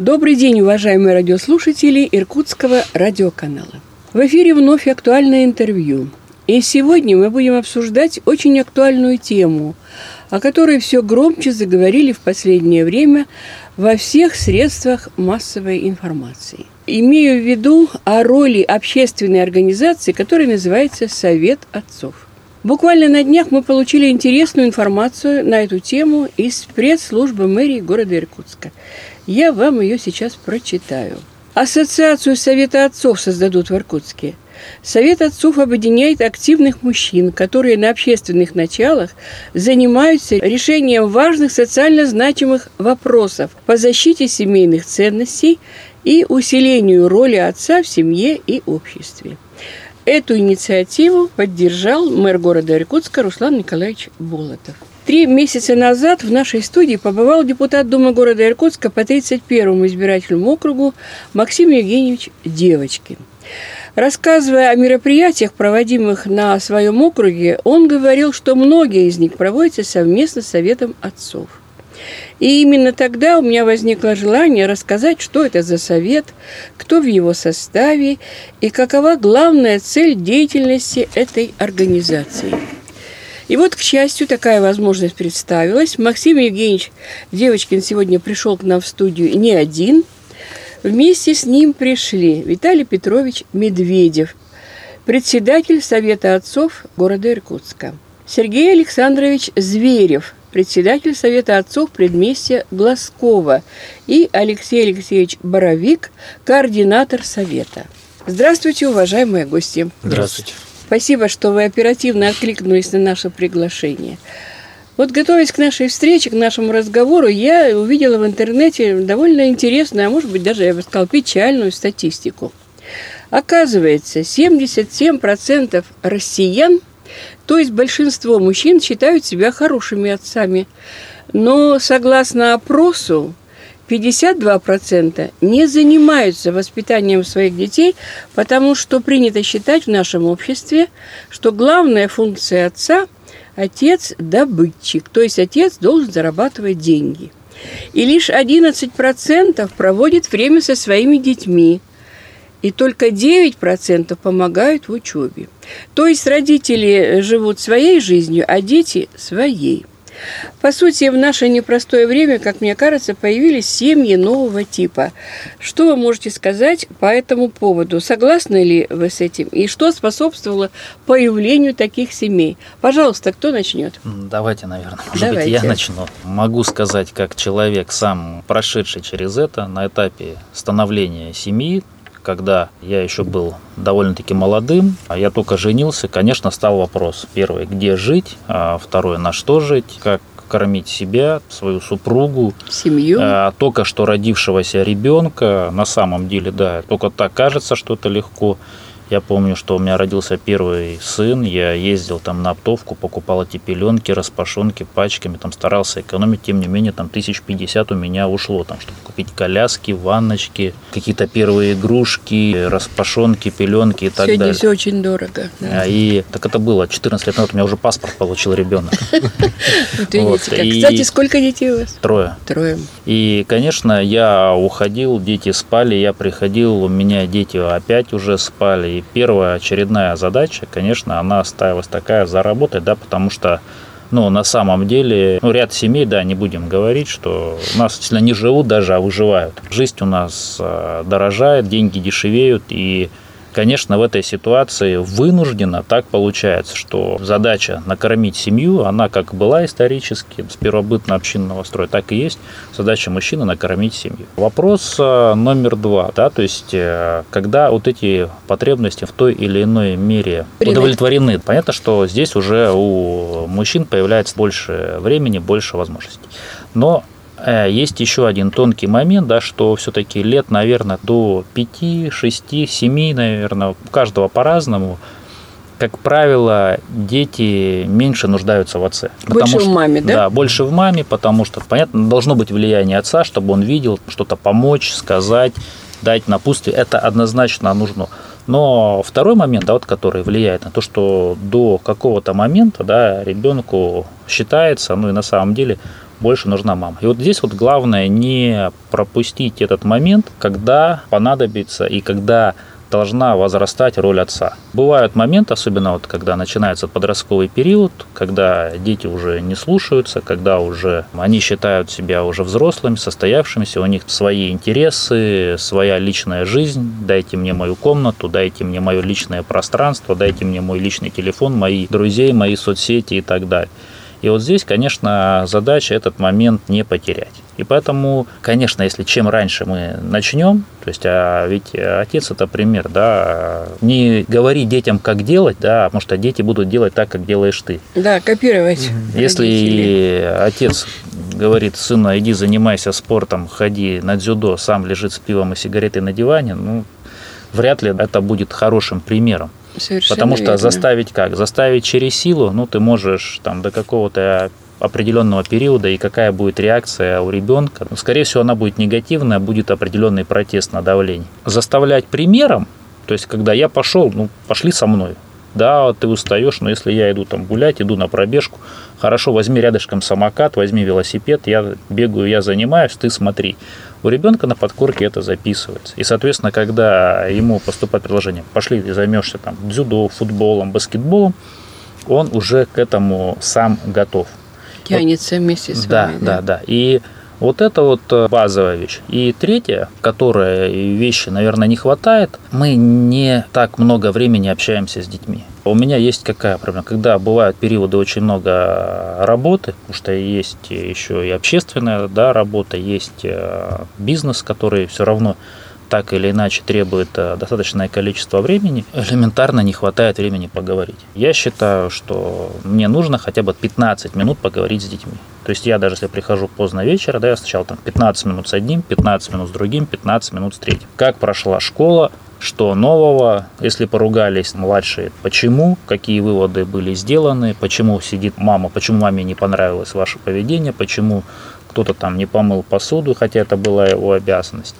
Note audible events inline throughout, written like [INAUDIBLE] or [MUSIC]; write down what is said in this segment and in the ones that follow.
Добрый день, уважаемые радиослушатели Иркутского радиоканала. В эфире вновь актуальное интервью. И сегодня мы будем обсуждать очень актуальную тему, о которой все громче заговорили в последнее время во всех средствах массовой информации. Имею в виду о роли общественной организации, которая называется «Совет отцов». Буквально на днях мы получили интересную информацию на эту тему из пресс-службы мэрии города Иркутска. Я вам ее сейчас прочитаю. Ассоциацию Совета отцов создадут в Иркутске. Совет отцов объединяет активных мужчин, которые на общественных началах занимаются решением важных социально значимых вопросов по защите семейных ценностей и усилению роли отца в семье и обществе. Эту инициативу поддержал мэр города Иркутска Руслан Николаевич Болотов. Три месяца назад в нашей студии побывал депутат Думы города Иркутска по 31-му избирательному округу Максим Евгеньевич Девочкин. Рассказывая о мероприятиях, проводимых на своем округе, он говорил, что многие из них проводятся совместно с Советом отцов. И именно тогда у меня возникло желание рассказать, что это за совет, кто в его составе и какова главная цель деятельности этой организации. И вот, к счастью, такая возможность представилась. Максим Евгеньевич Девочкин сегодня пришел к нам в студию не один. Вместе с ним пришли Виталий Петрович Медведев, председатель Совета отцов города Иркутска, Сергей Александрович Зверев – председатель Совета отцов предместья Глазкова, и Алексей Алексеевич Боровик, координатор Совета. Здравствуйте, уважаемые гости. Здравствуйте. Спасибо, что вы оперативно откликнулись на наше приглашение. Вот готовясь к нашей встрече, к нашему разговору, я увидела в интернете довольно интересную, а может быть даже, я бы сказала, печальную статистику. Оказывается, 77% россиян то есть большинство мужчин считают себя хорошими отцами. Но согласно опросу, 52% не занимаются воспитанием своих детей, потому что принято считать в нашем обществе, что главная функция отца – отец – добытчик, то есть отец должен зарабатывать деньги. И лишь 11% проводит время со своими детьми, и только 9% помогают в учебе. То есть родители живут своей жизнью, а дети – своей. По сути, в наше непростое время, как мне кажется, появились семьи нового типа. Что вы можете сказать по этому поводу? Согласны ли вы с этим? И что способствовало появлению таких семей? Пожалуйста, кто начнет? Давайте, наверное, может Давайте. быть, я начну. Могу сказать, как человек, сам прошедший через это, на этапе становления семьи, когда я еще был довольно-таки молодым, а я только женился, конечно, стал вопрос. Первый, где жить, а второй, на что жить, как кормить себя, свою супругу, семью. А, только что родившегося ребенка, на самом деле, да, только так кажется, что это легко. Я помню, что у меня родился первый сын, я ездил там на оптовку, покупал эти пеленки, распашонки пачками, там старался экономить, тем не менее, там тысяч пятьдесят у меня ушло, там, чтобы купить коляски, ванночки, какие-то первые игрушки, распашонки, пеленки и так Сегодня далее. все очень дорого. Да. И так это было 14 лет назад, у меня уже паспорт получил ребенок. [LAUGHS] Кстати, сколько детей у вас? Трое. Трое. И, конечно, я уходил, дети спали, я приходил, у меня дети опять уже спали, первая очередная задача, конечно, она ставилась такая заработать, да, потому что ну, на самом деле, ну, ряд семей, да, не будем говорить, что у нас действительно не живут даже, а выживают. Жизнь у нас э, дорожает, деньги дешевеют, и Конечно, в этой ситуации вынужденно так получается, что задача накормить семью, она как была исторически с первобытно-общинного строя, так и есть задача мужчины накормить семью. Вопрос э, номер два, да, то есть э, когда вот эти потребности в той или иной мере удовлетворены, понятно, что здесь уже у мужчин появляется больше времени, больше возможностей. Но есть еще один тонкий момент, да, что все-таки лет, наверное, до 5, 6, 7, наверное, у каждого по-разному, как правило, дети меньше нуждаются в отце. Больше что, в маме, да? Да, больше в маме, потому что, понятно, должно быть влияние отца, чтобы он видел, что-то помочь, сказать, дать напутствие. Это однозначно нужно. Но второй момент, да, вот, который влияет на то, что до какого-то момента да, ребенку считается, ну и на самом деле больше нужна мама. И вот здесь вот главное не пропустить этот момент, когда понадобится и когда должна возрастать роль отца. Бывают моменты, особенно вот когда начинается подростковый период, когда дети уже не слушаются, когда уже они считают себя уже взрослыми, состоявшимися, у них свои интересы, своя личная жизнь, дайте мне мою комнату, дайте мне мое личное пространство, дайте мне мой личный телефон, мои друзей, мои соцсети и так далее. И вот здесь, конечно, задача этот момент не потерять. И поэтому, конечно, если чем раньше мы начнем, то есть, а ведь отец это пример, да, не говори детям, как делать, да, потому что дети будут делать так, как делаешь ты. Да, копировать. Если родителей. отец говорит, сына, иди занимайся спортом, ходи на дзюдо, сам лежит с пивом и сигаретой на диване, ну, вряд ли это будет хорошим примером. Совершенно Потому что верно. заставить как? Заставить через силу, ну, ты можешь там до какого-то определенного периода и какая будет реакция у ребенка. Ну, скорее всего, она будет негативная, будет определенный протест на давление. Заставлять примером, то есть, когда я пошел, ну, пошли со мной. Да, ты устаешь, но если я иду там гулять, иду на пробежку, хорошо, возьми рядышком самокат, возьми велосипед, я бегаю, я занимаюсь, ты смотри. У ребенка на подкорке это записывается. И, соответственно, когда ему поступает предложение, пошли, ты займешься там дзюдо, футболом, баскетболом, он уже к этому сам готов. Тянется вот, вместе с да, вами. Да, да, да. И вот это вот э, базовая вещь. И третья, которой вещи, наверное, не хватает, мы не так много времени общаемся с детьми. У меня есть какая проблема? Когда бывают периоды очень много работы, потому что есть еще и общественная да, работа, есть э, бизнес, который все равно так или иначе требует э, достаточное количество времени, элементарно не хватает времени поговорить. Я считаю, что мне нужно хотя бы 15 минут поговорить с детьми. То есть я даже если прихожу поздно вечера, да, я сначала там 15 минут с одним, 15 минут с другим, 15 минут с третьим. Как прошла школа, что нового, если поругались младшие, почему, какие выводы были сделаны, почему сидит мама, почему маме не понравилось ваше поведение, почему кто-то там не помыл посуду, хотя это была его обязанность.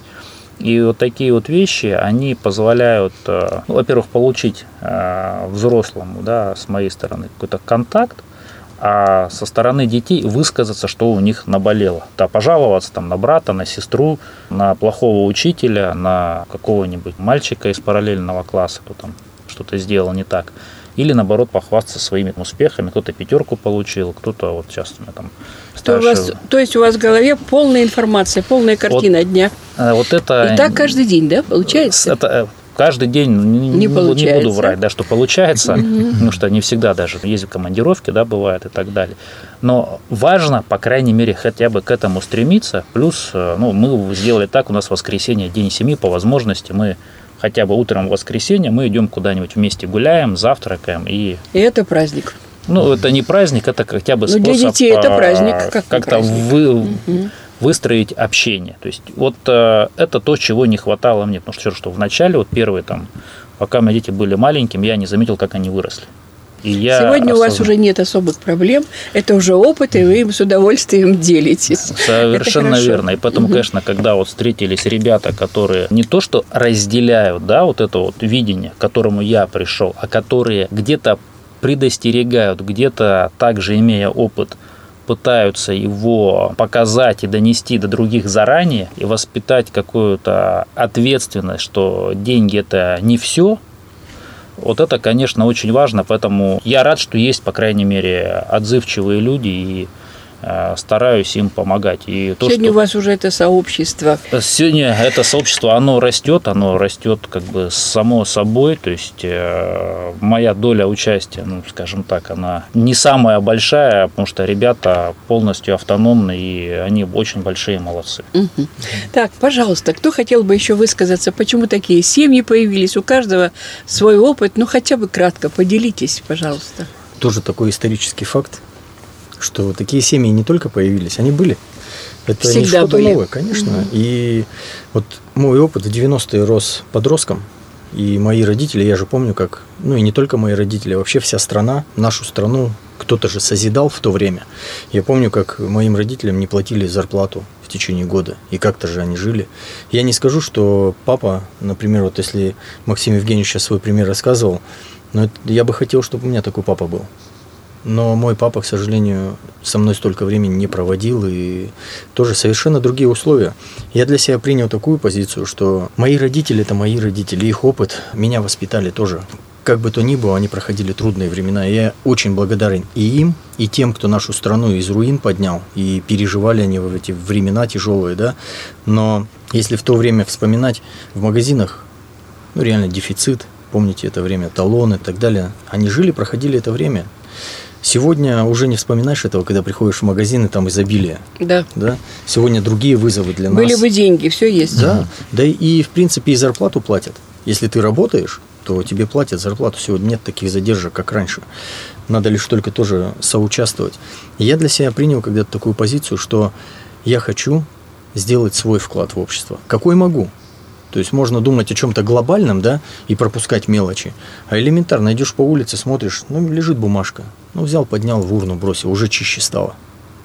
И вот такие вот вещи, они позволяют, э, ну, во-первых, получить э, взрослому, да, с моей стороны какой-то контакт, а со стороны детей высказаться, что у них наболело. Да, пожаловаться там на брата, на сестру, на плохого учителя, на какого-нибудь мальчика из параллельного класса, кто там что-то сделал не так. Или наоборот похвастаться своими успехами. Кто-то пятерку получил, кто-то вот сейчас у меня там то, у вас, то есть у вас в голове полная информация, полная картина вот, дня. Вот это... И так каждый день, да, получается? Это каждый день не, не, получается. не буду врать, да, что получается, потому что не всегда даже есть командировки, да, бывает и так далее. Но важно, по крайней мере, хотя бы к этому стремиться. Плюс, ну, мы сделали так, у нас воскресенье, день семьи, по возможности мы хотя бы утром в воскресенье мы идем куда-нибудь вместе гуляем, завтракаем и... И это праздник. Ну, это не праздник, это хотя бы способ... Ну, для детей это праздник. Как как-то вы, угу. Выстроить общение. То есть вот э, это то, чего не хватало мне. Потому что, что в начале, вот первые там, пока мои дети были маленькими, я не заметил, как они выросли. И я Сегодня осознан... у вас уже нет особых проблем, это уже опыт, и вы им с удовольствием делитесь. Совершенно верно. И поэтому, угу. конечно, когда вот встретились ребята, которые не то что разделяют, да, вот это вот видение, к которому я пришел, а которые где-то предостерегают, где-то также имея опыт, пытаются его показать и донести до других заранее и воспитать какую-то ответственность, что деньги это не все, вот это, конечно, очень важно, поэтому я рад, что есть, по крайней мере, отзывчивые люди и стараюсь им помогать. И то, Сегодня что... у вас уже это сообщество. Сегодня это сообщество, оно растет, оно растет как бы само собой, то есть э, моя доля участия, ну, скажем так, она не самая большая, потому что ребята полностью автономны, и они очень большие молодцы. Угу. Так, пожалуйста, кто хотел бы еще высказаться, почему такие семьи появились, у каждого свой опыт, ну, хотя бы кратко поделитесь, пожалуйста. Тоже такой исторический факт что такие семьи не только появились, они были. Это Всегда не что-то были. новое, конечно. Угу. И вот мой опыт в 90-е рос подростком, и мои родители, я же помню, как, ну и не только мои родители, а вообще вся страна, нашу страну, кто-то же созидал в то время. Я помню, как моим родителям не платили зарплату в течение года, и как-то же они жили. Я не скажу, что папа, например, вот если Максим Евгеньевич сейчас свой пример рассказывал, но это, я бы хотел, чтобы у меня такой папа был. Но мой папа, к сожалению, со мной столько времени не проводил, и тоже совершенно другие условия. Я для себя принял такую позицию, что мои родители – это мои родители, их опыт меня воспитали тоже. Как бы то ни было, они проходили трудные времена. Я очень благодарен и им, и тем, кто нашу страну из руин поднял, и переживали они в эти времена тяжелые, да. Но если в то время вспоминать, в магазинах, ну, реально дефицит, помните это время, талоны и так далее, они жили, проходили это время, Сегодня уже не вспоминаешь этого, когда приходишь в магазин, и там изобилие. Да. да? Сегодня другие вызовы для нас. Были бы деньги, все есть. Да. Да и, в принципе, и зарплату платят. Если ты работаешь, то тебе платят зарплату. Сегодня нет таких задержек, как раньше. Надо лишь только тоже соучаствовать. Я для себя принял когда-то такую позицию, что я хочу сделать свой вклад в общество. Какой могу? То есть можно думать о чем-то глобальном, да, и пропускать мелочи. А элементарно идешь по улице, смотришь, ну, лежит бумажка. Ну, взял, поднял в урну, бросил, уже чище стало.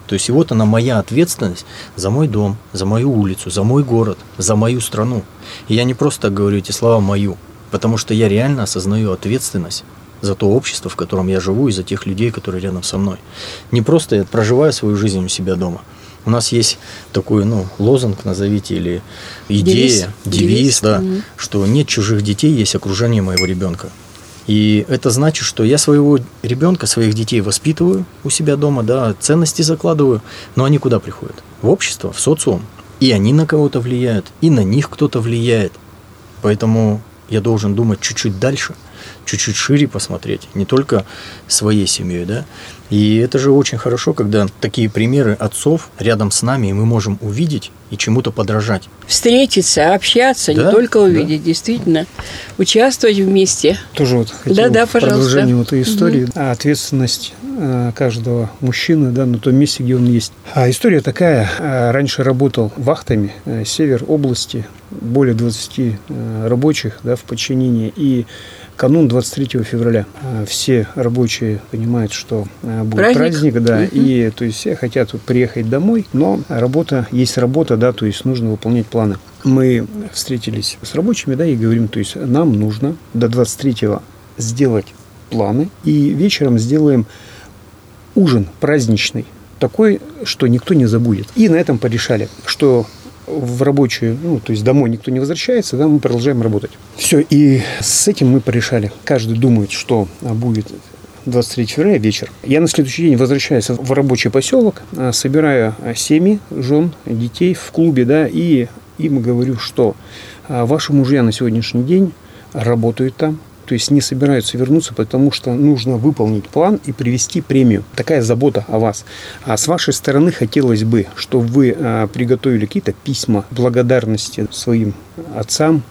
То есть и вот она моя ответственность за мой дом, за мою улицу, за мой город, за мою страну. И я не просто так говорю эти слова «мою», потому что я реально осознаю ответственность за то общество, в котором я живу, и за тех людей, которые рядом со мной. Не просто я проживаю свою жизнь у себя дома – у нас есть такой, ну, лозунг, назовите, или идея, девиз, девиз да, mm что нет чужих детей, есть окружение моего ребенка. И это значит, что я своего ребенка, своих детей воспитываю у себя дома, да, ценности закладываю, но они куда приходят? В общество, в социум. И они на кого-то влияют, и на них кто-то влияет. Поэтому я должен думать чуть-чуть дальше, чуть-чуть шире посмотреть, не только своей семьей, да, и это же очень хорошо, когда такие примеры отцов рядом с нами, и мы можем увидеть и чему-то подражать. Встретиться, общаться, да? не только увидеть, да. действительно, участвовать вместе. Тоже вот хотел да, да, пожалуйста. продолжение этой истории. Угу. Ответственность э, каждого мужчины да, на том месте, где он есть. А история такая. Э, раньше работал вахтами э, север области, более 20 рабочих да, в подчинении. И канун 23 февраля. А, все рабочие понимают, что а, будет праздник, праздник да, угу. и то есть все хотят приехать домой, но работа, есть работа, да, то есть нужно выполнять планы. Мы встретились с рабочими, да, и говорим, то есть нам нужно до 23-го сделать планы, и вечером сделаем ужин праздничный, такой, что никто не забудет. И на этом порешали, что в рабочую, ну, то есть домой никто не возвращается, да, мы продолжаем работать. Все, и с этим мы порешали. Каждый думает, что будет 23 февраля вечер. Я на следующий день возвращаюсь в рабочий поселок, а, собираю семьи, жен, детей в клубе, да, и им говорю, что а, ваши мужья на сегодняшний день работают там, то есть не собираются вернуться, потому что нужно выполнить план и привести премию. Такая забота о вас. А с вашей стороны хотелось бы, чтобы вы а, приготовили какие-то письма благодарности своим отцам,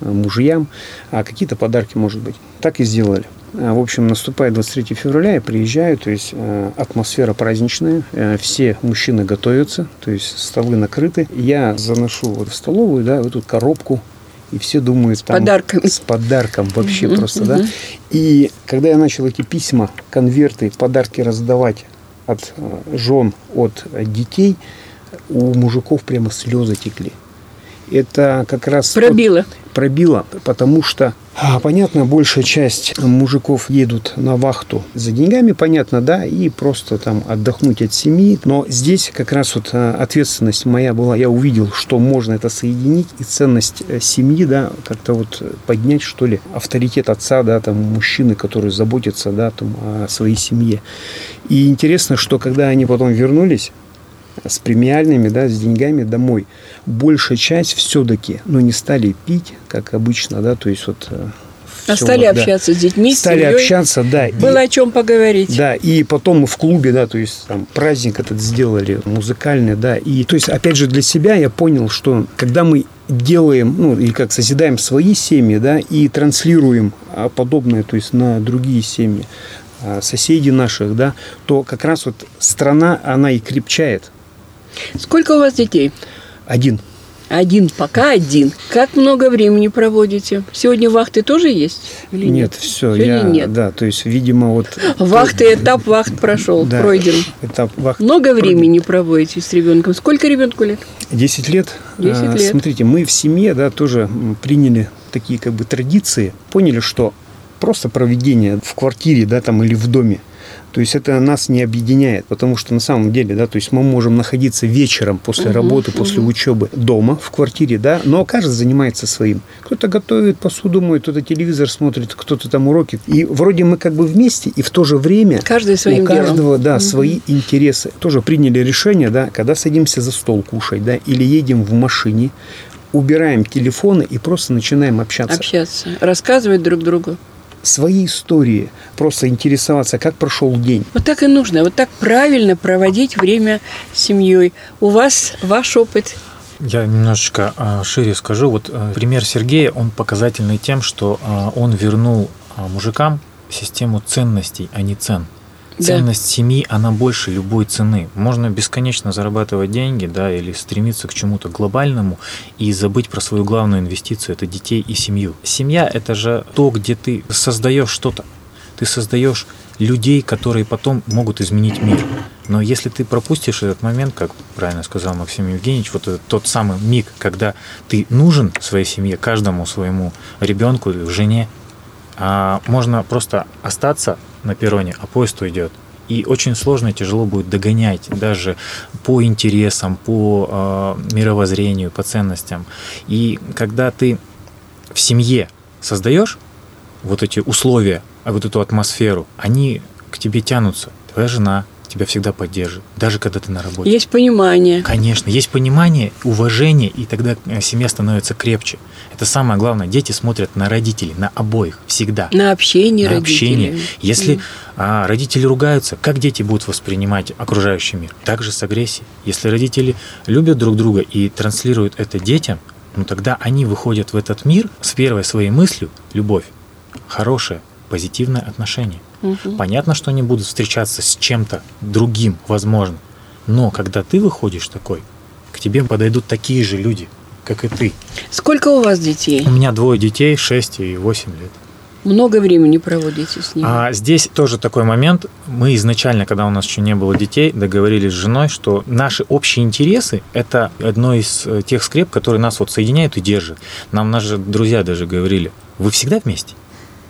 мужьям, а какие-то подарки, может быть. Так и сделали. А, в общем, наступает 23 февраля, я приезжаю, то есть атмосфера праздничная, э, все мужчины готовятся, то есть столы накрыты. Я заношу вот в столовую, да, в эту коробку и все думают с там, подарками. с подарком вообще mm-hmm. просто, да. И когда я начал эти письма, конверты, подарки раздавать от э, жен, от детей, у мужиков прямо слезы текли. Это как раз... Пробило. Пробило, потому что а, понятно, большая часть мужиков едут на вахту за деньгами, понятно, да, и просто там отдохнуть от семьи. Но здесь как раз вот а, ответственность моя была, я увидел, что можно это соединить, и ценность э, семьи, да, как-то вот поднять, что ли, авторитет отца, да, там, мужчины, который заботится, да, там, о своей семье. И интересно, что когда они потом вернулись, с премиальными, да, с деньгами домой. Большая часть все-таки, ну, не стали пить, как обычно, да, то есть вот э, а стали вот, общаться да. с детьми, Стали семьей. общаться, да. Было и, о чем поговорить. Да, и потом мы в клубе, да, то есть там праздник этот сделали, музыкальный, да. И то есть, опять же, для себя я понял, что когда мы делаем, ну, или как созидаем свои семьи, да, и транслируем а, подобное, то есть на другие семьи, а, соседей наших, да, то как раз вот страна, она и крепчает. Сколько у вас детей? Один. Один, пока один. Как много времени проводите? Сегодня вахты тоже есть? Или нет, нет? все, Сегодня я, нет. да, то есть, видимо, вот... Вахты, этап вахт прошел, да, пройден. Этап вахт Много пройден. времени проводите с ребенком? Сколько ребенку лет? Десять лет. Десять а, лет. Смотрите, мы в семье, да, тоже приняли такие как бы традиции, поняли, что просто проведение в квартире, да, там или в доме – То есть это нас не объединяет, потому что на самом деле, да, то есть мы можем находиться вечером после угу, работы, угу. после учебы дома, в квартире, да, но каждый занимается своим. Кто-то готовит, посуду моет, кто-то телевизор смотрит, кто-то там уроки. И вроде мы как бы вместе, и в то же время Каждый своим у каждого, делом. да, угу. свои интересы. Тоже приняли решение, да, когда садимся за стол кушать, да, или едем в машине, убираем телефоны и просто начинаем общаться. Общаться, рассказывать друг другу свои истории, просто интересоваться, как прошел день. Вот так и нужно, вот так правильно проводить время с семьей. У вас ваш опыт я немножечко а, шире скажу. Вот а, пример Сергея, он показательный тем, что а, он вернул мужикам систему ценностей, а не цен. Ценность да. семьи, она больше любой цены. Можно бесконечно зарабатывать деньги, да, или стремиться к чему-то глобальному и забыть про свою главную инвестицию – это детей и семью. Семья – это же то, где ты создаешь что-то. Ты создаешь людей, которые потом могут изменить мир. Но если ты пропустишь этот момент, как правильно сказал Максим Евгеньевич, вот этот, тот самый миг, когда ты нужен своей семье, каждому своему ребенку, жене, а можно просто остаться на перроне, а поезд уйдет. И очень сложно и тяжело будет догонять даже по интересам, по э, мировоззрению, по ценностям. И когда ты в семье создаешь вот эти условия, а вот эту атмосферу, они к тебе тянутся. Твоя жена, тебя всегда поддержит, даже когда ты на работе. Есть понимание. Конечно, есть понимание, уважение, и тогда э, семья становится крепче. Это самое главное. Дети смотрят на родителей, на обоих, всегда. На общение на родителей. общение. Если mm. а, родители ругаются, как дети будут воспринимать окружающий мир? Также с агрессией. Если родители любят друг друга и транслируют это детям, ну тогда они выходят в этот мир с первой своей мыслью – любовь, хорошее, позитивное отношение. Угу. Понятно, что они будут встречаться с чем-то другим, возможно. Но когда ты выходишь такой, к тебе подойдут такие же люди, как и ты. Сколько у вас детей? У меня двое детей, 6 и 8 лет. Много времени проводите с ними? А здесь тоже такой момент. Мы изначально, когда у нас еще не было детей, договорились с женой, что наши общие интересы – это одно из э, тех скреп, которые нас вот соединяют и держат. Нам наши друзья даже говорили, вы всегда вместе?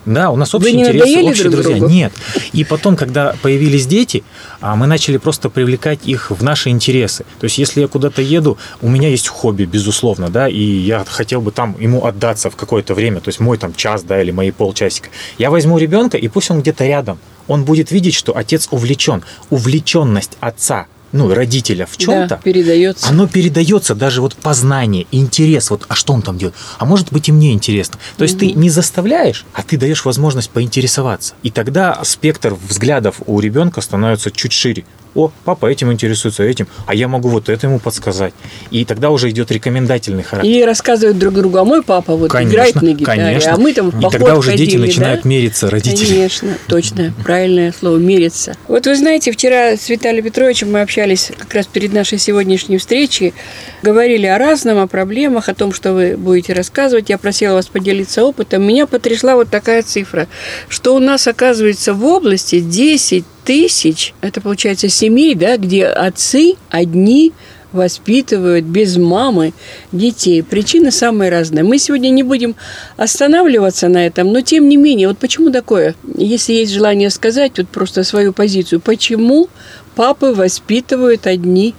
Да, у нас общие интересы, общие друг друзья. Другу? Нет. И потом, когда появились дети, а, мы начали просто привлекать их в наши интересы. То есть, если я куда-то еду, у меня есть хобби, безусловно, да, и я хотел бы там ему отдаться в какое-то время, то есть мой там час, да, или мои полчасика. Я возьму ребенка, и пусть он где-то рядом. Он будет видеть, что отец увлечен. Увлеченность отца ну, родителя в чем-то, да, передается. оно передается даже вот познание, интерес, вот, а что он там делает? А может быть и мне интересно. То есть угу. ты не заставляешь, а ты даешь возможность поинтересоваться. И тогда спектр взглядов у ребенка становится чуть шире о, папа этим интересуется, этим, а я могу вот это ему подсказать. И тогда уже идет рекомендательный характер. И рассказывают друг другу, а мой папа вот конечно, играет на гитаре, конечно. а мы там в И тогда уже ходили, дети начинают да? мериться, родители. Конечно, точно, правильное слово, мериться. Вот вы знаете, вчера с Виталием Петровичем мы общались как раз перед нашей сегодняшней встречей, говорили о разном, о проблемах, о том, что вы будете рассказывать. Я просила вас поделиться опытом. Меня потрясла вот такая цифра, что у нас, оказывается, в области 10 тысяч, это получается семей, да, где отцы одни воспитывают без мамы детей. Причины самые разные. Мы сегодня не будем останавливаться на этом, но тем не менее, вот почему такое? Если есть желание сказать вот просто свою позицию, почему папы воспитывают одни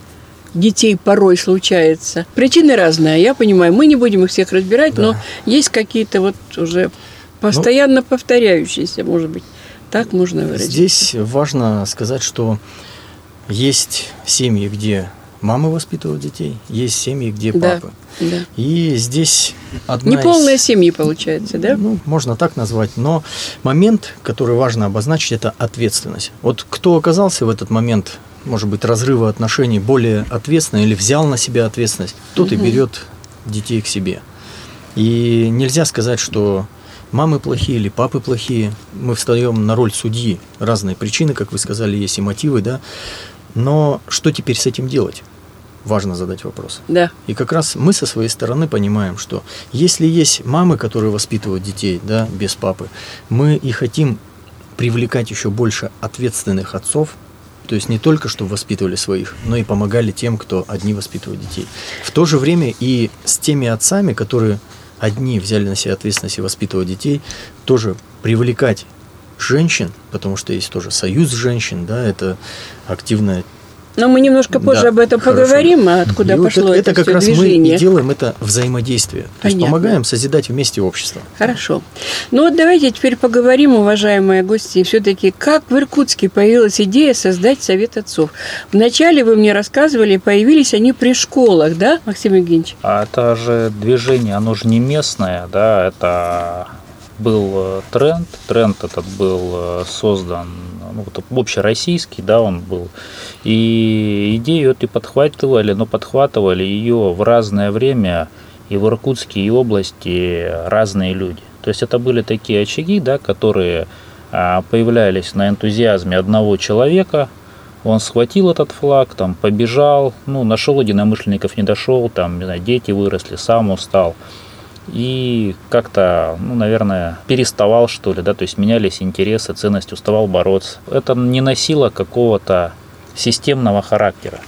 детей порой случается. Причины разные, я понимаю, мы не будем их всех разбирать, да. но есть какие-то вот уже постоянно ну, повторяющиеся, может быть. Так можно выразить. Здесь важно сказать, что есть семьи, где мамы воспитывают детей, есть семьи, где папы. Да, да. И здесь одна Неполная из... семьи получается, да? Ну, можно так назвать. Но момент, который важно обозначить, это ответственность. Вот кто оказался в этот момент, может быть, разрыва отношений более ответственно или взял на себя ответственность, тот угу. и берет детей к себе. И нельзя сказать, что мамы плохие или папы плохие. Мы встаем на роль судьи. Разные причины, как вы сказали, есть и мотивы, да. Но что теперь с этим делать? Важно задать вопрос. Да. И как раз мы со своей стороны понимаем, что если есть мамы, которые воспитывают детей, да, без папы, мы и хотим привлекать еще больше ответственных отцов, то есть не только, чтобы воспитывали своих, но и помогали тем, кто одни воспитывают детей. В то же время и с теми отцами, которые одни взяли на себя ответственность и воспитывать детей, тоже привлекать женщин, потому что есть тоже союз женщин, да, это активная но мы немножко позже да, об этом хорошо. поговорим, а откуда и пошло вот это, это, это как раз движение. мы и делаем это взаимодействие. То есть помогаем созидать вместе общество. Хорошо. Ну вот давайте теперь поговорим, уважаемые гости, все-таки как в Иркутске появилась идея создать Совет отцов. Вначале вы мне рассказывали, появились они при школах, да, Максим Евгеньевич? А это же движение, оно же не местное, да, это был э, тренд. Тренд этот был э, создан ну, вот, общероссийский, да, он был. И идею эту подхватывали, но подхватывали ее в разное время и в Иркутске, и области разные люди. То есть это были такие очаги, да, которые а, появлялись на энтузиазме одного человека, он схватил этот флаг, там, побежал, ну, нашел единомышленников, не дошел, там, не знаю, дети выросли, сам устал и как-то, ну, наверное, переставал, что ли, да, то есть менялись интересы, ценности, уставал бороться. Это не носило какого-то системного характера.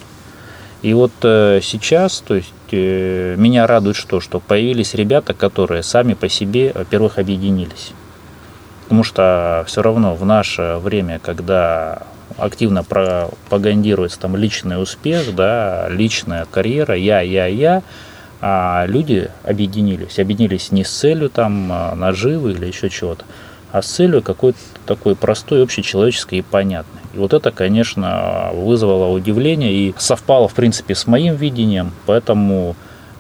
И вот э, сейчас, то есть э, меня радует что, что появились ребята, которые сами по себе, во-первых, объединились. Потому что все равно в наше время, когда активно пропагандируется там личный успех, да, личная карьера, я, я, я, а люди объединились. Объединились не с целью там а, наживы или еще чего-то, а с целью какой-то такой простой, общечеловеческой и понятной. И вот это, конечно, вызвало удивление и совпало, в принципе, с моим видением, поэтому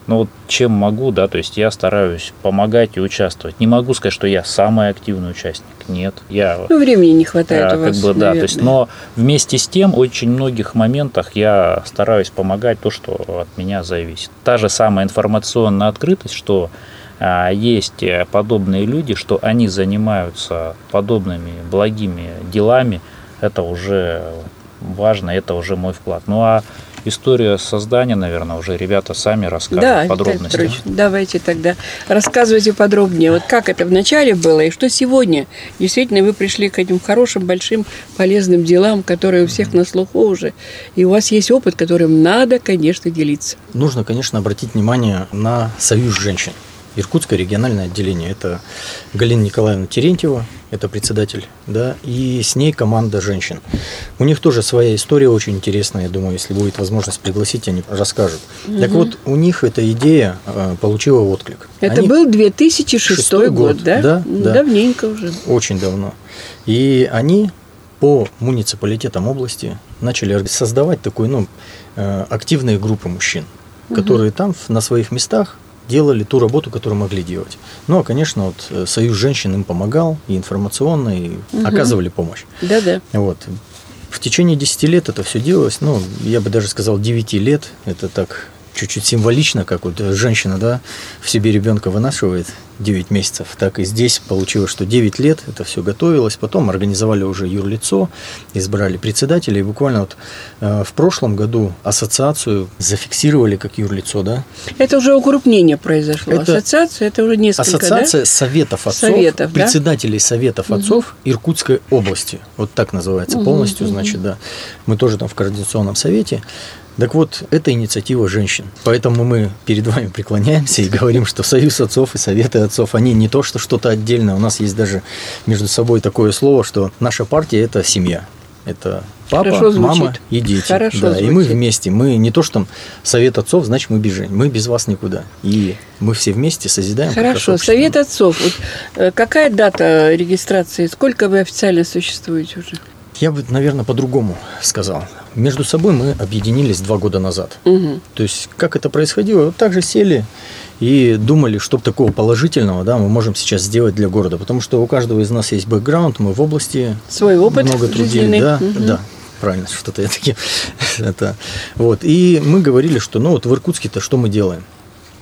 ну вот чем могу, да, то есть я стараюсь помогать и участвовать. Не могу сказать, что я самый активный участник. Нет, я. Ну времени не хватает а, у вас. Как бы, да, то есть, но вместе с тем, очень многих моментах я стараюсь помогать то, что от меня зависит. Та же самая информационная открытость, что а, есть подобные люди, что они занимаются подобными благими делами, это уже важно, это уже мой вклад. Ну а история создания, наверное, уже ребята сами расскажут да, подробности. Петрович, давайте тогда рассказывайте подробнее. Вот как это вначале было и что сегодня? Действительно, вы пришли к этим хорошим, большим, полезным делам, которые у всех на слуху уже. И у вас есть опыт, которым надо, конечно, делиться. Нужно, конечно, обратить внимание на союз женщин. Иркутское региональное отделение. Это Галина Николаевна Терентьева, это председатель, да, и с ней команда женщин. У них тоже своя история очень интересная, я думаю, если будет возможность пригласить, они расскажут. Угу. Так вот, у них эта идея э, получила отклик. Это они... был 2006 год, год, да? Да, да. Давненько уже. Очень давно. И они по муниципалитетам области начали создавать такой, ну, э, активные группы мужчин, которые угу. там на своих местах делали ту работу, которую могли делать. Ну, а, конечно, вот э, Союз женщин им помогал и информационно, и угу. оказывали помощь. Да-да. Вот. В течение 10 лет это все делалось, ну, я бы даже сказал 9 лет, это так чуть-чуть символично, как вот женщина, да, в себе ребенка вынашивает 9 месяцев, так и здесь получилось, что 9 лет это все готовилось, потом организовали уже юрлицо, избрали председателя, и буквально вот э, в прошлом году ассоциацию зафиксировали как юрлицо, да. Это уже укрупнение произошло. Это Ассоциация, это уже несколько, Ассоциация да? советов отцов, советов, председателей да? советов угу. отцов Иркутской области, вот так называется угу, полностью, угу. значит, да. Мы тоже там в координационном совете. Так вот, это инициатива женщин. Поэтому мы перед вами преклоняемся и говорим, что Союз отцов и Советы отцов, они не то, что что-то отдельное. У нас есть даже между собой такое слово, что наша партия – это семья. Это папа, мама и дети. Хорошо да, звучит. и мы вместе. Мы не то, что там совет отцов, значит, мы бежим. Мы без вас никуда. И мы все вместе созидаем. Хорошо. Совет отцов. Вот, э, какая дата регистрации? Сколько вы официально существуете уже? Я бы, наверное, по-другому сказал. Между собой мы объединились два года назад. Угу. То есть, как это происходило? Вот так же сели и думали, что такого положительного да, мы можем сейчас сделать для города. Потому что у каждого из нас есть бэкграунд, мы в области Свой опыт много трудили. Да, угу. да, правильно, что-то я таки. [LAUGHS] это, вот. И мы говорили, что ну вот в Иркутске-то что мы делаем?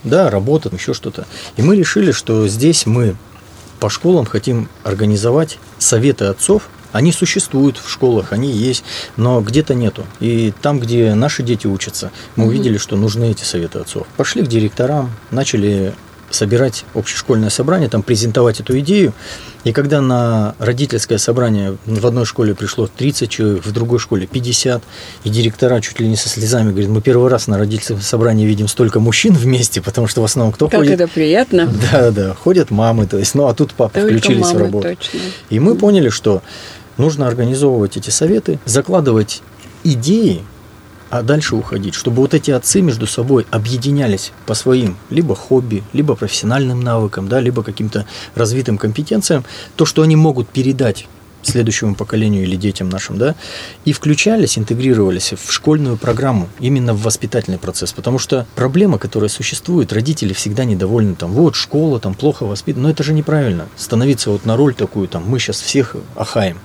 Да, работа, еще что-то. И мы решили, что здесь мы по школам хотим организовать советы отцов, они существуют в школах, они есть, но где-то нету. И там, где наши дети учатся, мы увидели, что нужны эти советы отцов. Пошли к директорам, начали собирать общешкольное собрание, там презентовать эту идею. И когда на родительское собрание в одной школе пришло 30 человек, в другой школе 50, и директора чуть ли не со слезами говорят, мы первый раз на родительском собрании видим столько мужчин вместе, потому что в основном кто как ходит? Как это приятно. Да, да, ходят мамы, то есть, ну а тут папы Только включились мамы, в работу. Точно. И мы поняли, что нужно организовывать эти советы, закладывать идеи, а дальше уходить, чтобы вот эти отцы между собой объединялись по своим либо хобби, либо профессиональным навыкам, да, либо каким-то развитым компетенциям, то, что они могут передать следующему поколению или детям нашим, да, и включались, интегрировались в школьную программу, именно в воспитательный процесс, потому что проблема, которая существует, родители всегда недовольны, там, вот школа, там, плохо воспитана, но это же неправильно, становиться вот на роль такую, там, мы сейчас всех ахаем,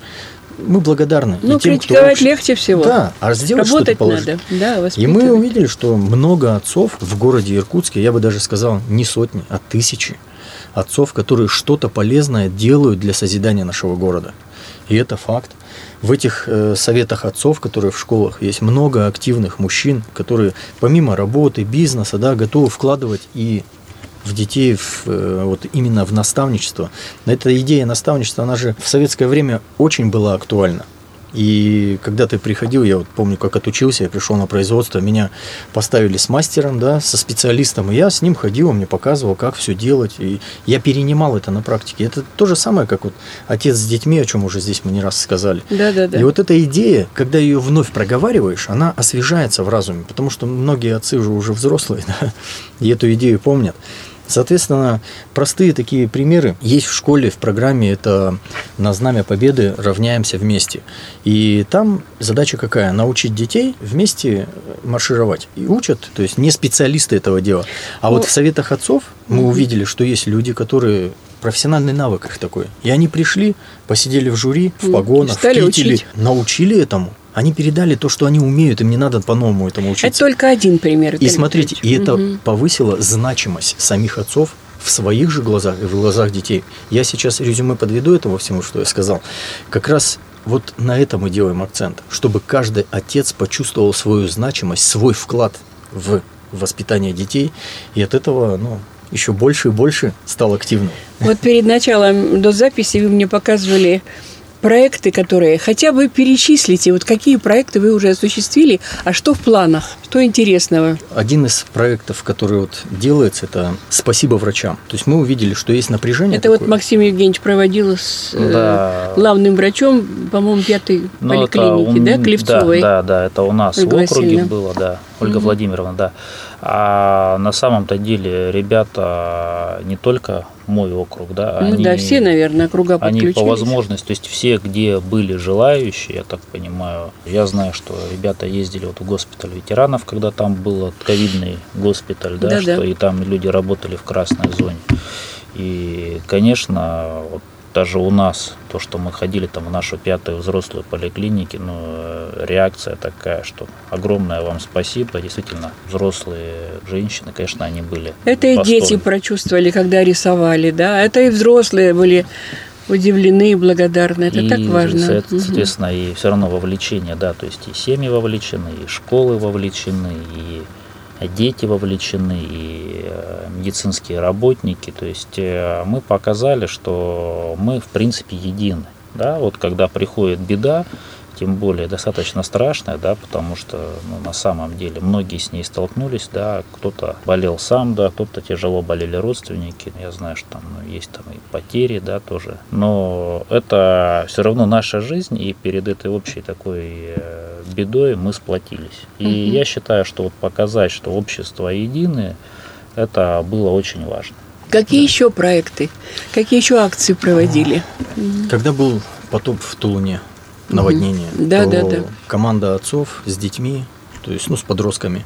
мы благодарны. Ну, и тем, критиковать кто легче всего. Да, а сделать Работать что-то надо. Да, и мы увидели, что много отцов в городе Иркутске, я бы даже сказал, не сотни, а тысячи отцов, которые что-то полезное делают для созидания нашего города. И это факт. В этих э, советах отцов, которые в школах, есть много активных мужчин, которые помимо работы, бизнеса, да, готовы вкладывать и в детей в, э, вот именно в наставничество. Эта идея наставничества, она же в советское время очень была актуальна. И когда ты приходил, я вот помню, как отучился, я пришел на производство, меня поставили с мастером, да, со специалистом, и я с ним ходил, он мне показывал, как все делать, и я перенимал это на практике. Это то же самое, как вот отец с детьми, о чем уже здесь мы не раз сказали. Да, да, да. И вот эта идея, когда ее вновь проговариваешь, она освежается в разуме, потому что многие отцы уже уже взрослые, [LAUGHS] да, и эту идею помнят. Соответственно, простые такие примеры есть в школе, в программе, это на Знамя Победы равняемся вместе. И там задача какая? Научить детей вместе маршировать. И учат, то есть не специалисты этого дела. А ну, вот в советах отцов мы увидели, что есть люди, которые профессиональный навык их такой. И они пришли, посидели в жюри, в погонах, в кителе, учить. научили этому они передали то, что они умеют, им не надо по-новому этому учиться. Это только один пример. И смотрите, и это угу. повысило значимость самих отцов в своих же глазах и в глазах детей. Я сейчас резюме подведу этого всему, что я сказал. Как раз вот на этом мы делаем акцент, чтобы каждый отец почувствовал свою значимость, свой вклад в воспитание детей, и от этого, ну, еще больше и больше стал активным. Вот перед началом до записи вы мне показывали проекты, которые хотя бы перечислите, вот какие проекты вы уже осуществили, а что в планах, что интересного? Один из проектов, который вот делается, это «Спасибо врачам». То есть мы увидели, что есть напряжение. Это такое. вот Максим Евгеньевич проводил с э, да. главным врачом, по-моему, пятой ну, поликлиники, да, Клевцовой? Да, да, да, это у нас Ольга в округе Васильевна. было, да, Ольга угу. Владимировна, да. А на самом-то деле ребята не только мой округ, да, ну, они, да, все, наверное, округа Они по возможности, то есть все, где были желающие, я так понимаю, я знаю, что ребята ездили вот в госпиталь ветеранов, когда там был ковидный госпиталь, да, да что да. и там люди работали в красной зоне. И, конечно, вот даже у нас, то, что мы ходили там в нашу пятую взрослую поликлинику, ну, э, реакция такая, что огромное вам спасибо. Действительно, взрослые женщины, конечно, они были. Это и дети прочувствовали, когда рисовали, да, это и взрослые были удивлены и благодарны. Это и, так важно. Соответственно, угу. и все равно вовлечение, да, то есть и семьи вовлечены, и школы вовлечены, и дети вовлечены и э, медицинские работники. То есть э, мы показали, что мы в принципе едины. Да? Вот когда приходит беда, тем более достаточно страшная, да, потому что ну, на самом деле многие с ней столкнулись, да, кто-то болел сам, да, кто-то тяжело болели родственники, я знаю, что там ну, есть там и потери, да, тоже, но это все равно наша жизнь, и перед этой общей такой э, бедой мы сплотились. И угу. я считаю, что вот показать, что общество единое, это было очень важно. Какие да. еще проекты, какие еще акции проводили? Когда был потоп в Тулуне, наводнение, угу. да, да, да. команда отцов с детьми, то есть ну, с подростками,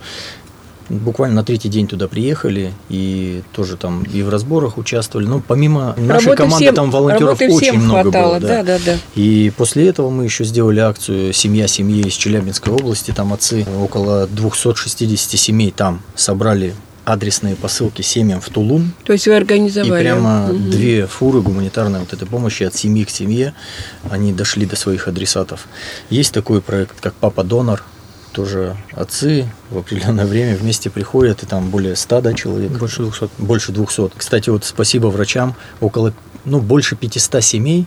буквально на третий день туда приехали и тоже там и в разборах участвовали. Но помимо нашей работы команды всем, там волонтеров очень много хватало, было. Да. Да, да, да. И после этого мы еще сделали акцию «Семья семьи» из Челябинской области. Там отцы около 260 семей там собрали адресные посылки семьям в Тулун. То есть вы организовали? И прямо угу. две фуры гуманитарной вот этой помощи от семьи к семье, они дошли до своих адресатов. Есть такой проект, как «Папа Донор», тоже отцы в определенное время вместе приходят, и там более 100 да, человек. Больше 200. Больше 200. Кстати, вот спасибо врачам, около, ну, больше 500 семей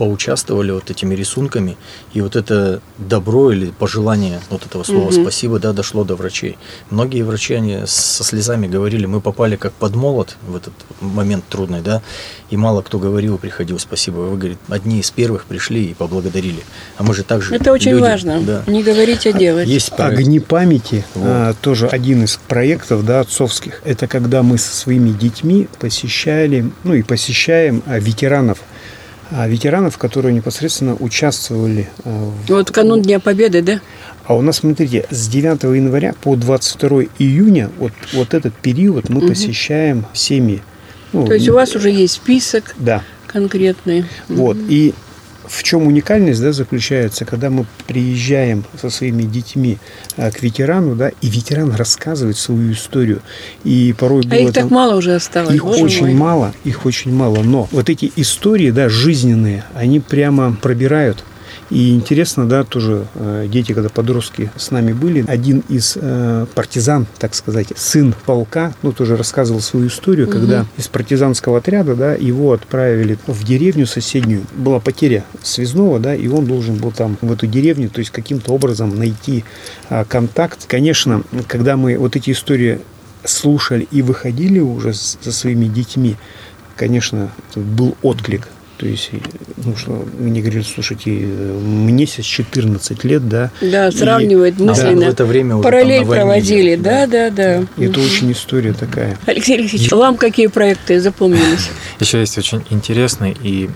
поучаствовали вот этими рисунками, и вот это добро или пожелание вот этого слова угу. спасибо, да, дошло до врачей. Многие врачи, они со слезами говорили, мы попали как под молот в этот момент трудный, да, и мало кто говорил, приходил спасибо. Вы, говорит, одни из первых пришли и поблагодарили. А мы же также Это очень люди, важно, да. не говорить, а делать. Есть проект. Огни памяти, вот. а, тоже один из проектов, да, отцовских. Это когда мы со своими детьми посещали, ну и посещаем а, ветеранов а, ветеранов, которые непосредственно участвовали. А, вот канун Дня Победы, да? А у нас, смотрите, с 9 января по 22 июня, вот, вот этот период мы угу. посещаем семьи. Ну, То есть у вас уже есть список да. конкретный. Вот. Угу. И в чем уникальность да, заключается, когда мы приезжаем со своими детьми а, к ветерану, да, и ветеран рассказывает свою историю. И порой а их там... так мало уже осталось. Их Боже очень мой. мало, их очень мало. Но вот эти истории, да, жизненные, они прямо пробирают и интересно, да, тоже э, дети, когда подростки с нами были, один из э, партизан, так сказать, сын полка, ну, тоже рассказывал свою историю, угу. когда из партизанского отряда, да, его отправили в деревню соседнюю. Была потеря связного, да, и он должен был там в эту деревню, то есть каким-то образом найти а, контакт. Конечно, когда мы вот эти истории слушали и выходили уже со своими детьми, конечно, был отклик то есть, ну, что мне говорили, слушайте, мне сейчас 14 лет, да. Да, сравнивает и, мысленно. Да, в это время уже Параллель проводили, да, да, да. да. Это очень история такая. Алексей Алексеевич, вам какие проекты запомнились? Еще есть очень интересный и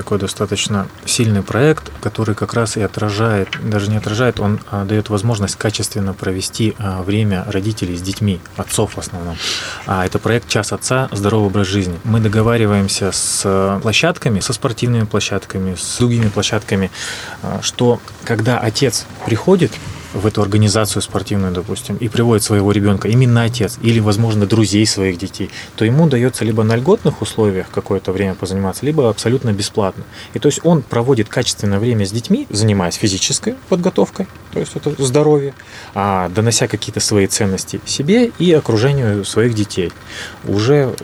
такой достаточно сильный проект, который как раз и отражает, даже не отражает, он а, дает возможность качественно провести а, время родителей с детьми, отцов в основном. А, это проект «Час отца. Здоровый образ жизни». Мы договариваемся с площадками, со спортивными площадками, с другими площадками, а, что когда отец приходит в эту организацию спортивную, допустим, и приводит своего ребенка, именно отец, или, возможно, друзей своих детей, то ему дается либо на льготных условиях какое-то время позаниматься, либо абсолютно бесплатно. И то есть он проводит качественное время с детьми, занимаясь физической подготовкой, то есть это здоровье, а донося какие-то свои ценности себе и окружению своих детей. Уже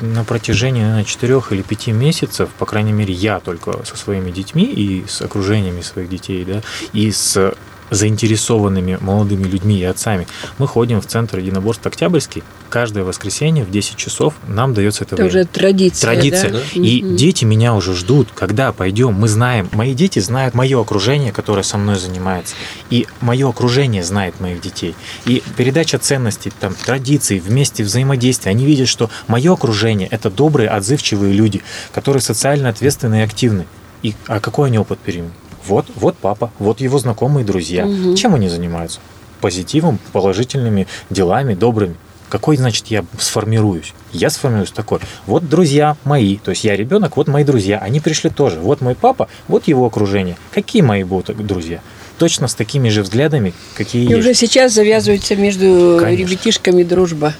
на протяжении, наверное, 4 или 5 месяцев, по крайней мере, я только со своими детьми и с окружениями своих детей, да, и с заинтересованными молодыми людьми и отцами. Мы ходим в центр единоборств Октябрьский. Каждое воскресенье в 10 часов нам дается это, это время. уже традиция. Традиция. Да? И mm-hmm. дети меня уже ждут, когда пойдем. Мы знаем, мои дети знают мое окружение, которое со мной занимается. И мое окружение знает моих детей. И передача ценностей, там, традиций, вместе взаимодействия. Они видят, что мое окружение – это добрые, отзывчивые люди, которые социально ответственны и активны. И, а какой они опыт переймут? Вот, вот папа, вот его знакомые друзья. Угу. Чем они занимаются? Позитивом, положительными делами, добрыми. Какой, значит, я сформируюсь? Я сформируюсь такой. Вот друзья мои, то есть я ребенок, вот мои друзья. Они пришли тоже. Вот мой папа, вот его окружение. Какие мои будут друзья? Точно с такими же взглядами, какие И есть. уже сейчас завязывается между Конечно. ребятишками дружба.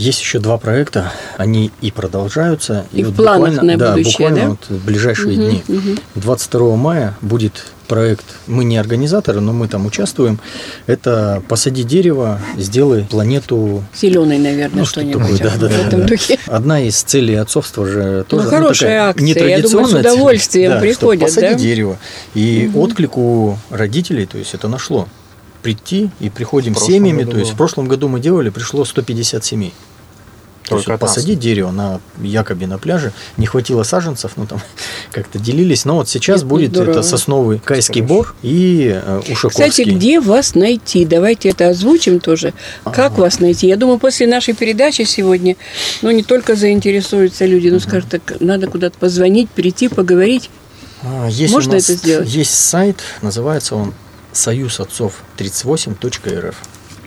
Есть еще два проекта, они и продолжаются. И, и в вот планах буквально, на да, будущее, буквально да? Вот в ближайшие угу, дни. Угу. 22 мая будет проект, мы не организаторы, но мы там участвуем. Это посади дерево, сделай планету... Зеленый, наверное, ну, что-нибудь. Такое, да, да, да, да. Одна из целей отцовства же тоже... Ну, хорошая ну, акция, я думаю, с удовольствием да, приходят, посади да? дерево. И угу. отклик у родителей, то есть это нашло прийти и приходим семьями. То есть в прошлом году мы делали, пришло 150 семей. То есть вот посадить дерево на якобы на пляже, не хватило саженцев, ну там [LAUGHS] как-то делились. Но вот сейчас это будет здорово. это сосновый кайский бор и э, ушаковский. Кстати, где вас найти? Давайте это озвучим тоже. Как ага. вас найти? Я думаю, после нашей передачи сегодня, ну не только заинтересуются люди, но скажут, так надо куда-то позвонить, прийти, поговорить. А, есть Можно это сделать? Есть сайт, называется он союз отцов 38.рф.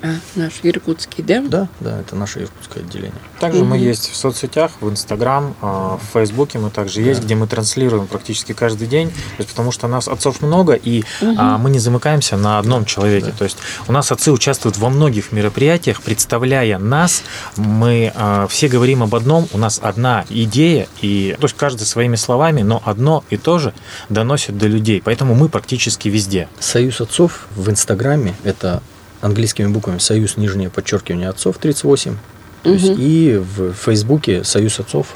А, наш иркутский, да? Да, да, это наше иркутское отделение. Также угу. мы есть в соцсетях, в Инстаграм, а, в Фейсбуке мы также да. есть, где мы транслируем практически каждый день, потому что нас отцов много, и угу. мы не замыкаемся на одном человеке. Да. То есть у нас отцы участвуют во многих мероприятиях, представляя нас, мы а, все говорим об одном, у нас одна идея, и то есть каждый своими словами, но одно и то же доносит до людей, поэтому мы практически везде. Союз отцов в Инстаграме – это английскими буквами «Союз нижнее подчеркивание отцов» 38. То угу. есть, и в Фейсбуке «Союз отцов»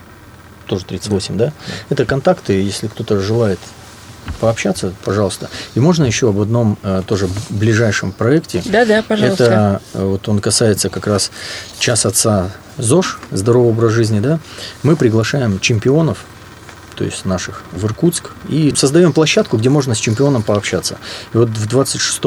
тоже 38, да? да? Это контакты, если кто-то желает пообщаться, пожалуйста. И можно еще об одном э, тоже ближайшем проекте. Да, да, пожалуйста. Это э, вот он касается как раз час отца ЗОЖ, здоровый образ жизни, да. Мы приглашаем чемпионов то есть наших, в Иркутск, и создаем площадку, где можно с чемпионом пообщаться. И вот 26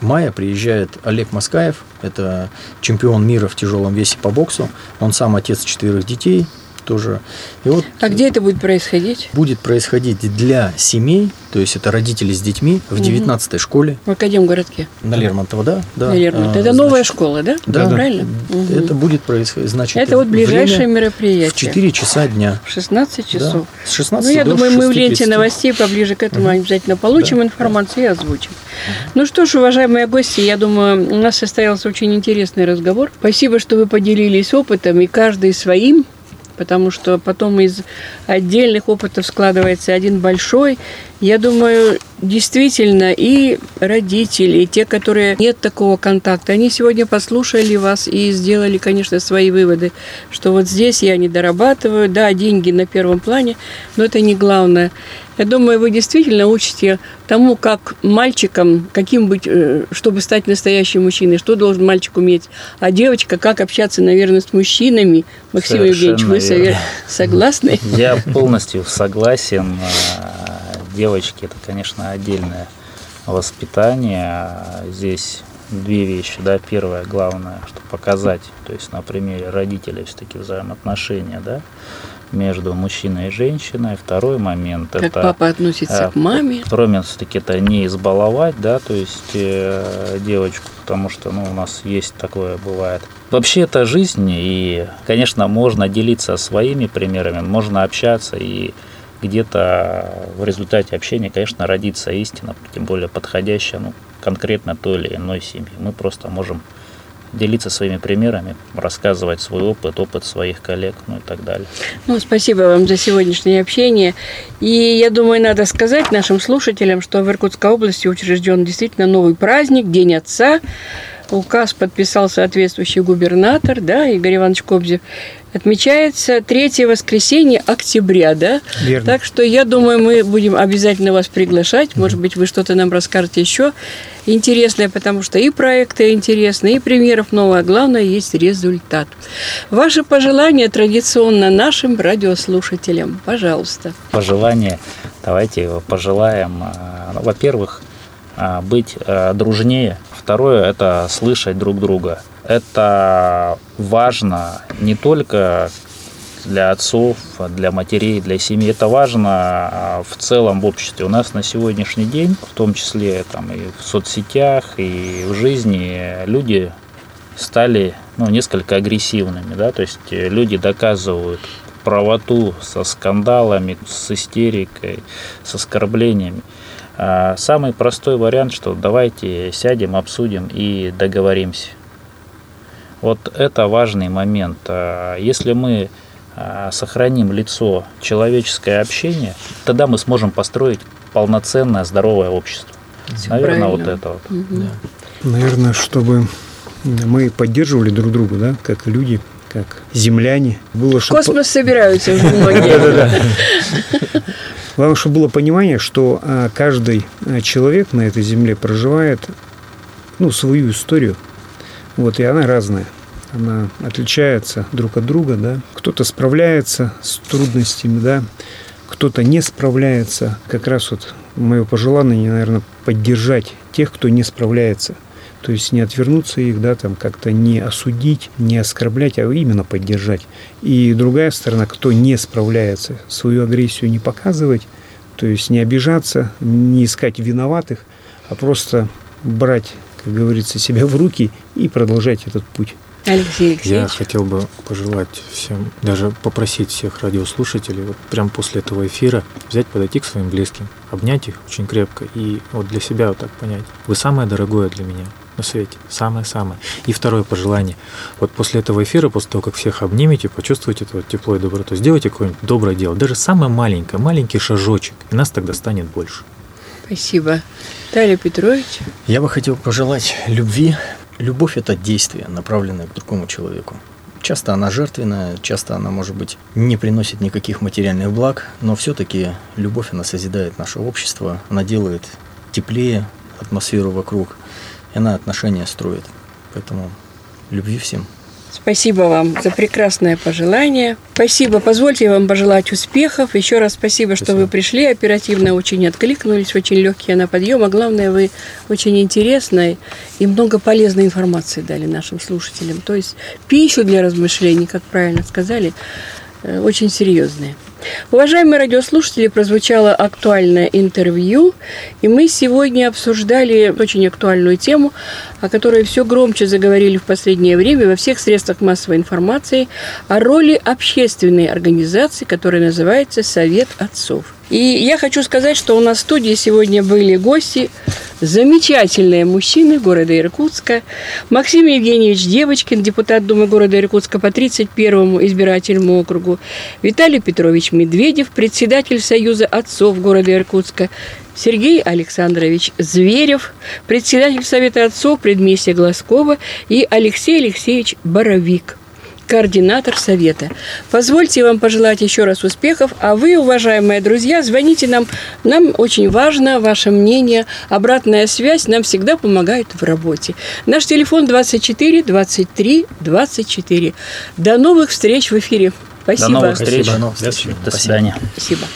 мая приезжает Олег Маскаев, это чемпион мира в тяжелом весе по боксу, он сам отец четырех детей, тоже. И вот а где это будет происходить? Будет происходить для семей, то есть это родители с детьми в 19-й школе. В Академгородке. На Лермонтова, да. да. На Лермонтова. А, это новая школа, да? Да, правильно? Да. Это будет происходить. Значит, это вот ближайшее мероприятие. В 4 часа дня. В 16 часов. Да. С 16 Ну, я думаю, мы в ленте новостей поближе к этому угу. обязательно получим да. информацию и озвучим. Угу. Ну что ж, уважаемые гости, я думаю, у нас состоялся очень интересный разговор. Спасибо, что вы поделились опытом, и каждый своим потому что потом из отдельных опытов складывается один большой. Я думаю, действительно, и родители, и те, которые нет такого контакта, они сегодня послушали вас и сделали, конечно, свои выводы, что вот здесь я не дорабатываю, да, деньги на первом плане, но это не главное. Я думаю, вы действительно учите тому, как мальчикам, каким быть, э, чтобы стать настоящим мужчиной, что должен мальчик уметь, а девочка, как общаться, наверное, с мужчинами. Максим Совершенно Евгеньевич, вы верно. согласны? Я полностью согласен. Девочки – это, конечно, отдельное воспитание. Здесь две вещи, да, первое, главное, что показать, то есть на примере родителей все-таки взаимоотношения, да, между мужчиной и женщиной. Второй момент как это... папа относится э, к маме. Второй момент все-таки это не избаловать, да, то есть э, девочку, потому что, ну, у нас есть такое, бывает. Вообще это жизнь, и, конечно, можно делиться своими примерами, можно общаться, и где-то в результате общения, конечно, родится истина, тем более подходящая, ну, конкретно той или иной семьи. Мы просто можем делиться своими примерами, рассказывать свой опыт, опыт своих коллег, ну и так далее. Ну, спасибо вам за сегодняшнее общение. И я думаю, надо сказать нашим слушателям, что в Иркутской области учрежден действительно новый праздник, День Отца. Указ подписал соответствующий губернатор, да, Игорь Иванович Кобзев отмечается третье воскресенье октября, да? Верно. Так что я думаю, мы будем обязательно вас приглашать. Может быть, вы что-то нам расскажете еще интересное, потому что и проекты интересные, и примеров много, а главное есть результат. Ваши пожелания традиционно нашим радиослушателям. Пожалуйста. Пожелания. Давайте пожелаем, а, ну, во-первых, а, быть а, дружнее. Второе – это слышать друг друга – это важно не только для отцов, для матерей, для семьи. Это важно а, в целом в обществе. У нас на сегодняшний день, в том числе там, и в соцсетях, и в жизни, люди стали ну, несколько агрессивными. Да? То есть люди доказывают правоту со скандалами, с истерикой, с оскорблениями. А, самый простой вариант, что давайте сядем, обсудим и договоримся. Вот это важный момент. А если мы а, сохраним лицо человеческое общение, тогда мы сможем построить полноценное здоровое общество. Все Наверное, правильно. вот это вот. Угу. Да. Наверное, чтобы мы поддерживали друг друга, да, как люди, как земляне. Было, чтобы... Космос собираются уже [LAUGHS] многие. [LAUGHS] Главное, чтобы было понимание, что а, каждый человек на этой земле проживает ну, свою историю, вот, и она разная. Она отличается друг от друга, да. Кто-то справляется с трудностями, да, кто-то не справляется. Как раз вот мое пожелание, наверное, поддержать тех, кто не справляется. То есть не отвернуться их, да, там как-то не осудить, не оскорблять, а именно поддержать. И другая сторона, кто не справляется, свою агрессию не показывать, то есть не обижаться, не искать виноватых, а просто брать как говорится, себя в руки и продолжать этот путь. Алексей Алексеевич. Я хотел бы пожелать всем, даже попросить всех радиослушателей, вот прямо после этого эфира взять, подойти к своим близким, обнять их очень крепко и вот для себя вот так понять. Вы самое дорогое для меня на свете. Самое-самое. И второе пожелание. Вот после этого эфира, после того, как всех обнимете, почувствуйте это вот тепло и доброту, сделайте какое-нибудь доброе дело. Даже самое маленькое, маленький шажочек. И нас тогда станет больше. Спасибо. Виталий Петрович. Я бы хотел пожелать любви любовь – это действие, направленное к другому человеку. Часто она жертвенная, часто она, может быть, не приносит никаких материальных благ, но все-таки любовь, она созидает наше общество, она делает теплее атмосферу вокруг, и она отношения строит. Поэтому любви всем. Спасибо вам за прекрасное пожелание. Спасибо. Позвольте вам пожелать успехов. Еще раз спасибо, спасибо. что вы пришли оперативно, очень откликнулись, очень легкие на подъем. А главное, вы очень интересной и много полезной информации дали нашим слушателям. То есть пищу для размышлений, как правильно сказали, э, очень серьезные. Уважаемые радиослушатели, прозвучало актуальное интервью, и мы сегодня обсуждали очень актуальную тему, о которой все громче заговорили в последнее время во всех средствах массовой информации, о роли общественной организации, которая называется «Совет отцов». И я хочу сказать, что у нас в студии сегодня были гости, замечательные мужчины города Иркутска. Максим Евгеньевич Девочкин, депутат Думы города Иркутска по 31-му избирательному округу. Виталий Петрович Медведев, председатель Союза отцов города Иркутска. Сергей Александрович Зверев, председатель Совета отцов предместья Глазкова и Алексей Алексеевич Боровик – координатор совета. Позвольте вам пожелать еще раз успехов, а вы, уважаемые друзья, звоните нам. Нам очень важно ваше мнение, обратная связь нам всегда помогает в работе. Наш телефон 24 23 24. До новых встреч в эфире. Спасибо. До новых встреч. Спасибо. До свидания. Спасибо.